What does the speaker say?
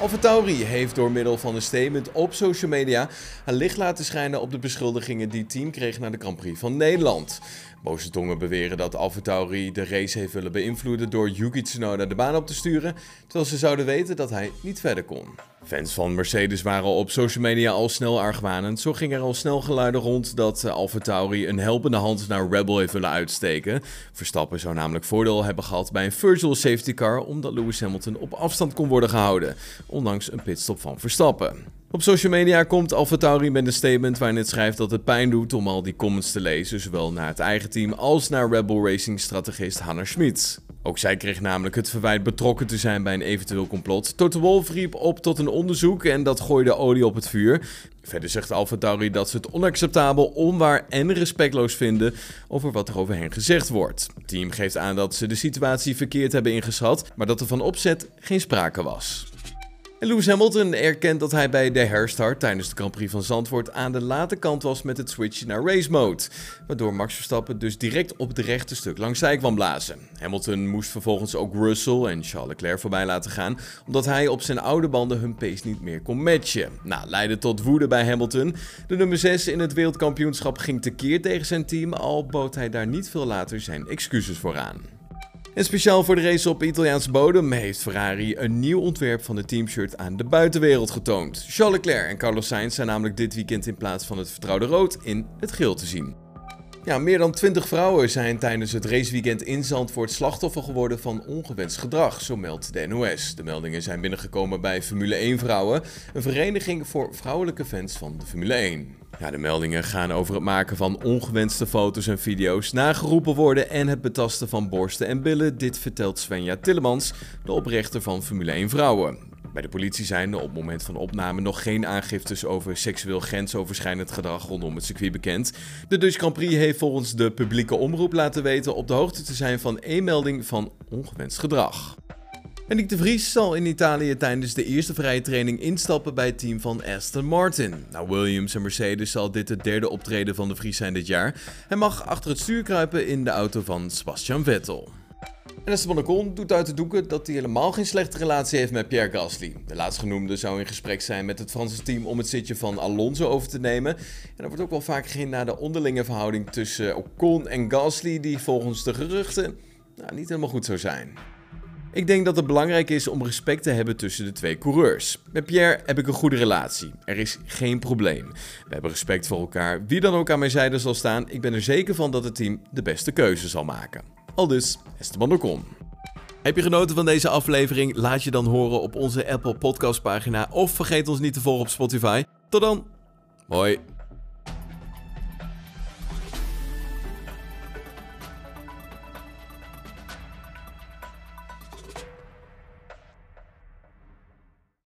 AlphaTauri heeft door middel van een statement op social media een licht laten schijnen op de beschuldigingen die het team kreeg na de Grand Prix van Nederland. Boze tongen beweren dat AlphaTauri de race heeft willen beïnvloeden door Yuki Tsunoda de baan op te sturen, terwijl ze zouden weten dat hij niet verder kon. Fans van Mercedes waren op social media al snel argwanend. Zo ging er al snel geluiden rond dat AlphaTauri een helpende hand naar Red Bull heeft willen uitsteken. Verstappen zou namelijk voordeel hebben gehad bij een virtual safety car omdat Lewis Hamilton op afstand kon worden gehouden, ondanks een pitstop van Verstappen. Op social media komt AlphaTauri met een statement waarin het schrijft dat het pijn doet om al die comments te lezen, zowel naar het eigen team als naar Red Bull Racing strategist Hannah Schmitz. Ook zij kreeg namelijk het verwijt betrokken te zijn bij een eventueel complot. Toto Wolff riep op tot een onderzoek en dat gooide olie op het vuur. Verder zegt AlphaTauri dat ze het onacceptabel, onwaar en respectloos vinden over wat er over hen gezegd wordt. Het team geeft aan dat ze de situatie verkeerd hebben ingeschat, maar dat er van opzet geen sprake was. Lewis Hamilton erkent dat hij bij de herstart tijdens de Grand Prix van Zandvoort aan de late kant was met het switch naar race mode. Waardoor Max Verstappen dus direct op het rechte stuk langs kwam blazen. Hamilton moest vervolgens ook Russell en Charles Leclerc voorbij laten gaan, omdat hij op zijn oude banden hun pace niet meer kon matchen. Nou, leidde tot woede bij Hamilton. De nummer 6 in het wereldkampioenschap ging tekeer tegen zijn team, al bood hij daar niet veel later zijn excuses voor aan. En speciaal voor de race op Italiaanse bodem heeft Ferrari een nieuw ontwerp van de teamshirt aan de buitenwereld getoond. Charles Leclerc en Carlos Sainz zijn namelijk dit weekend in plaats van het vertrouwde rood in het geel te zien. Ja, meer dan 20 vrouwen zijn tijdens het raceweekend in Zandvoort slachtoffer geworden van ongewenst gedrag, zo meldt de NOS. De meldingen zijn binnengekomen bij Formule 1 Vrouwen, een vereniging voor vrouwelijke fans van de Formule 1. Ja, de meldingen gaan over het maken van ongewenste foto's en video's, nageroepen worden en het betasten van borsten en billen. Dit vertelt Svenja Tillemans, de oprichter van Formule 1 Vrouwen. Bij de politie zijn op het moment van opname nog geen aangiftes over seksueel grensoverschrijdend gedrag rondom het circuit bekend. De Dutch Grand Prix heeft volgens de publieke omroep laten weten op de hoogte te zijn van één melding van ongewenst gedrag. En Nick de Vries zal in Italië tijdens de eerste vrije training instappen bij het team van Aston Martin. Nou, Williams en Mercedes zal dit het derde optreden van de Vries zijn dit jaar. Hij mag achter het stuur kruipen in de auto van Sebastian Vettel. En Esteban doet uit de doeken dat hij helemaal geen slechte relatie heeft met Pierre Gasly. De laatstgenoemde zou in gesprek zijn met het Franse team om het zitje van Alonso over te nemen. En er wordt ook wel vaak geen naar de onderlinge verhouding tussen Ocon en Gasly, die volgens de geruchten nou, niet helemaal goed zou zijn. Ik denk dat het belangrijk is om respect te hebben tussen de twee coureurs. Met Pierre heb ik een goede relatie. Er is geen probleem. We hebben respect voor elkaar. Wie dan ook aan mijn zijde zal staan, ik ben er zeker van dat het team de beste keuze zal maken. Al dus, Esteban Ocon. Heb je genoten van deze aflevering? Laat je dan horen op onze Apple Podcast pagina of vergeet ons niet te volgen op Spotify. Tot dan. Hoi.